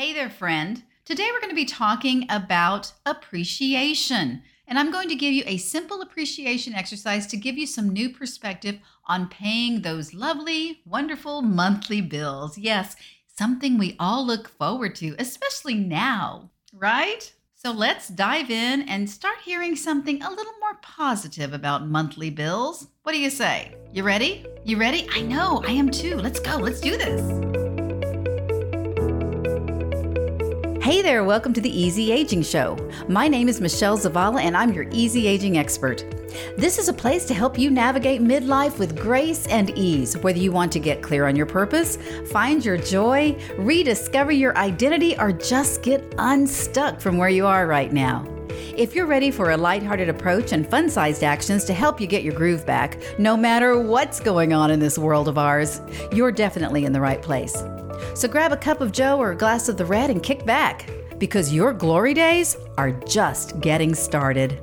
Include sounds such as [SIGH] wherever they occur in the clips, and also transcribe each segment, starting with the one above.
Hey there, friend. Today we're going to be talking about appreciation. And I'm going to give you a simple appreciation exercise to give you some new perspective on paying those lovely, wonderful monthly bills. Yes, something we all look forward to, especially now, right? So let's dive in and start hearing something a little more positive about monthly bills. What do you say? You ready? You ready? I know, I am too. Let's go. Let's do this. Hey there, welcome to the Easy Aging Show. My name is Michelle Zavala, and I'm your easy aging expert. This is a place to help you navigate midlife with grace and ease, whether you want to get clear on your purpose, find your joy, rediscover your identity, or just get unstuck from where you are right now. If you're ready for a lighthearted approach and fun sized actions to help you get your groove back, no matter what's going on in this world of ours, you're definitely in the right place. So grab a cup of Joe or a glass of the red and kick back because your glory days are just getting started.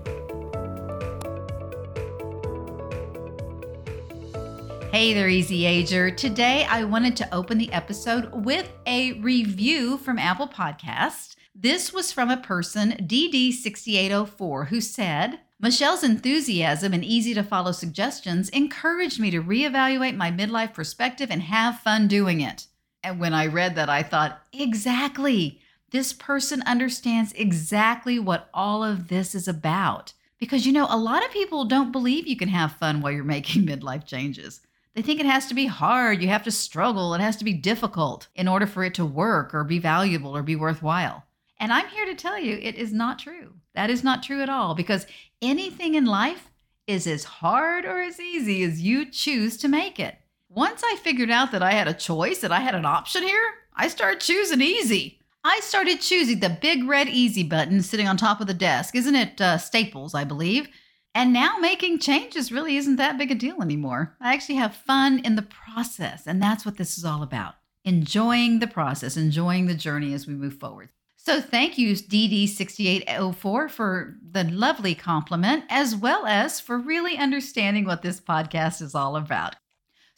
Hey there, Easy Ager. Today I wanted to open the episode with a review from Apple Podcast. This was from a person, DD6804, who said, Michelle's enthusiasm and easy to follow suggestions encouraged me to reevaluate my midlife perspective and have fun doing it. And when I read that, I thought, exactly. This person understands exactly what all of this is about. Because, you know, a lot of people don't believe you can have fun while you're [LAUGHS] making midlife changes. They think it has to be hard, you have to struggle, it has to be difficult in order for it to work or be valuable or be worthwhile. And I'm here to tell you it is not true. That is not true at all because anything in life is as hard or as easy as you choose to make it. Once I figured out that I had a choice, that I had an option here, I started choosing easy. I started choosing the big red easy button sitting on top of the desk. Isn't it uh, Staples, I believe? And now making changes really isn't that big a deal anymore. I actually have fun in the process, and that's what this is all about. Enjoying the process, enjoying the journey as we move forward. So, thank you, DD6804, for the lovely compliment, as well as for really understanding what this podcast is all about.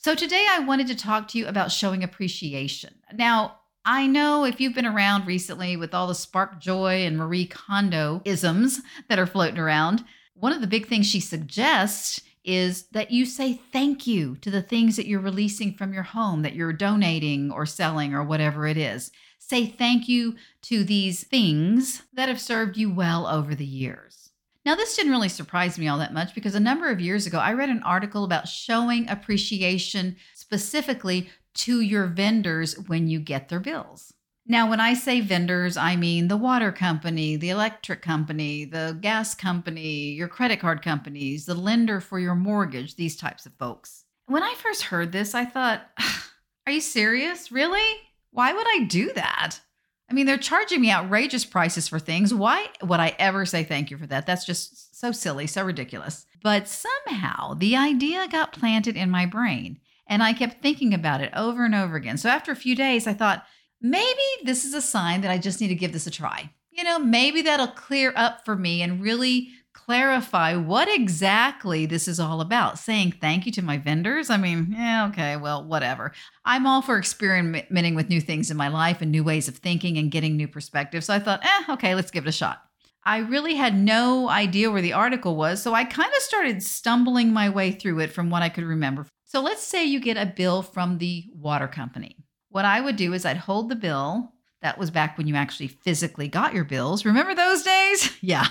So, today I wanted to talk to you about showing appreciation. Now, I know if you've been around recently with all the spark joy and Marie Kondo isms that are floating around, one of the big things she suggests is that you say thank you to the things that you're releasing from your home, that you're donating or selling or whatever it is. Say thank you to these things that have served you well over the years. Now, this didn't really surprise me all that much because a number of years ago, I read an article about showing appreciation specifically to your vendors when you get their bills. Now, when I say vendors, I mean the water company, the electric company, the gas company, your credit card companies, the lender for your mortgage, these types of folks. When I first heard this, I thought, [SIGHS] are you serious? Really? Why would I do that? I mean, they're charging me outrageous prices for things. Why would I ever say thank you for that? That's just so silly, so ridiculous. But somehow the idea got planted in my brain and I kept thinking about it over and over again. So after a few days, I thought, maybe this is a sign that I just need to give this a try. You know, maybe that'll clear up for me and really clarify what exactly this is all about. Saying thank you to my vendors. I mean, yeah, okay, well, whatever. I'm all for experimenting with new things in my life and new ways of thinking and getting new perspectives. So I thought, eh, okay, let's give it a shot. I really had no idea where the article was, so I kind of started stumbling my way through it from what I could remember. So let's say you get a bill from the water company. What I would do is I'd hold the bill. That was back when you actually physically got your bills. Remember those days? [LAUGHS] yeah.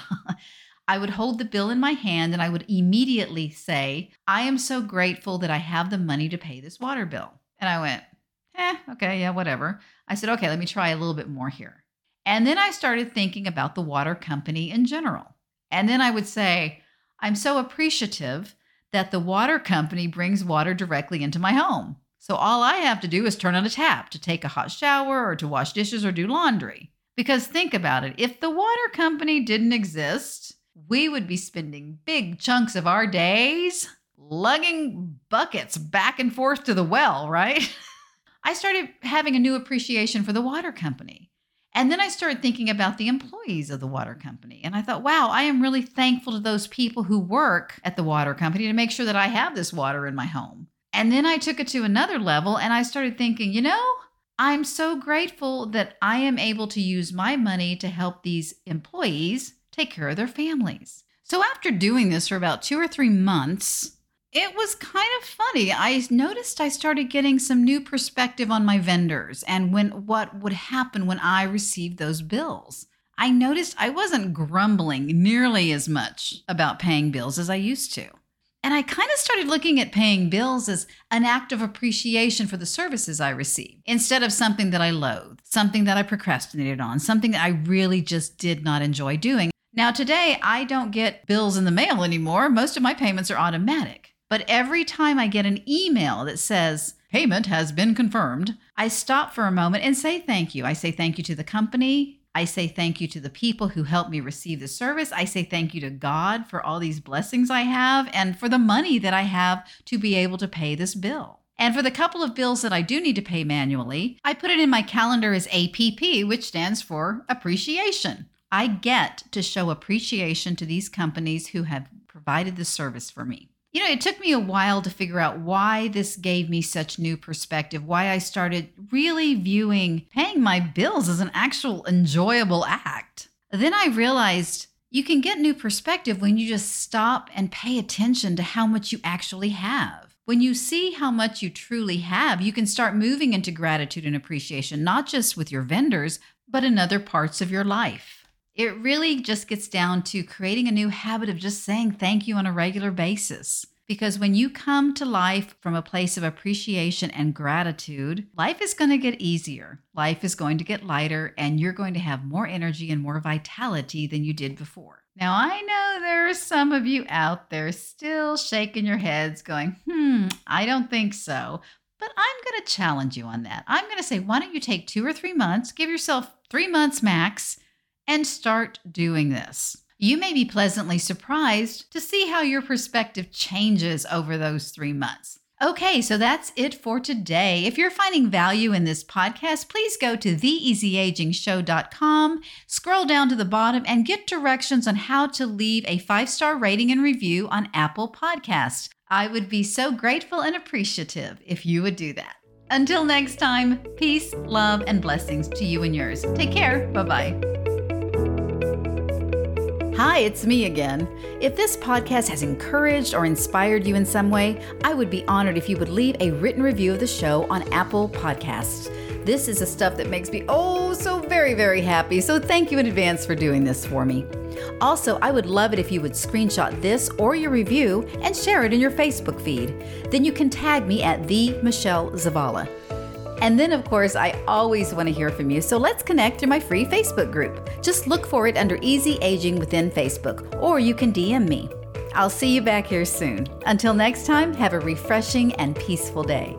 I would hold the bill in my hand and I would immediately say, I am so grateful that I have the money to pay this water bill. And I went, eh, okay, yeah, whatever. I said, okay, let me try a little bit more here. And then I started thinking about the water company in general. And then I would say, I'm so appreciative that the water company brings water directly into my home. So all I have to do is turn on a tap to take a hot shower or to wash dishes or do laundry. Because think about it if the water company didn't exist, we would be spending big chunks of our days lugging buckets back and forth to the well, right? [LAUGHS] I started having a new appreciation for the water company. And then I started thinking about the employees of the water company. And I thought, wow, I am really thankful to those people who work at the water company to make sure that I have this water in my home. And then I took it to another level and I started thinking, you know, I'm so grateful that I am able to use my money to help these employees take care of their families. So, after doing this for about two or three months, it was kind of funny. I noticed I started getting some new perspective on my vendors and when what would happen when I received those bills. I noticed I wasn't grumbling nearly as much about paying bills as I used to. And I kind of started looking at paying bills as an act of appreciation for the services I received instead of something that I loathed, something that I procrastinated on, something that I really just did not enjoy doing. Now, today, I don't get bills in the mail anymore. Most of my payments are automatic. But every time I get an email that says, payment has been confirmed, I stop for a moment and say thank you. I say thank you to the company. I say thank you to the people who helped me receive the service. I say thank you to God for all these blessings I have and for the money that I have to be able to pay this bill. And for the couple of bills that I do need to pay manually, I put it in my calendar as APP, which stands for appreciation. I get to show appreciation to these companies who have provided the service for me. You know, it took me a while to figure out why this gave me such new perspective, why I started really viewing paying my bills as an actual enjoyable act. Then I realized you can get new perspective when you just stop and pay attention to how much you actually have. When you see how much you truly have, you can start moving into gratitude and appreciation, not just with your vendors, but in other parts of your life. It really just gets down to creating a new habit of just saying thank you on a regular basis. Because when you come to life from a place of appreciation and gratitude, life is going to get easier. Life is going to get lighter, and you're going to have more energy and more vitality than you did before. Now, I know there are some of you out there still shaking your heads, going, hmm, I don't think so. But I'm going to challenge you on that. I'm going to say, why don't you take two or three months, give yourself three months max, and start doing this. You may be pleasantly surprised to see how your perspective changes over those three months. Okay, so that's it for today. If you're finding value in this podcast, please go to theeasyagingshow.com, scroll down to the bottom, and get directions on how to leave a five star rating and review on Apple Podcasts. I would be so grateful and appreciative if you would do that. Until next time, peace, love, and blessings to you and yours. Take care. Bye bye. Hi, it's me again. If this podcast has encouraged or inspired you in some way, I would be honored if you would leave a written review of the show on Apple Podcasts. This is the stuff that makes me oh so very, very happy. So thank you in advance for doing this for me. Also, I would love it if you would screenshot this or your review and share it in your Facebook feed. Then you can tag me at the Michelle Zavala. And then, of course, I always want to hear from you, so let's connect through my free Facebook group. Just look for it under Easy Aging within Facebook, or you can DM me. I'll see you back here soon. Until next time, have a refreshing and peaceful day.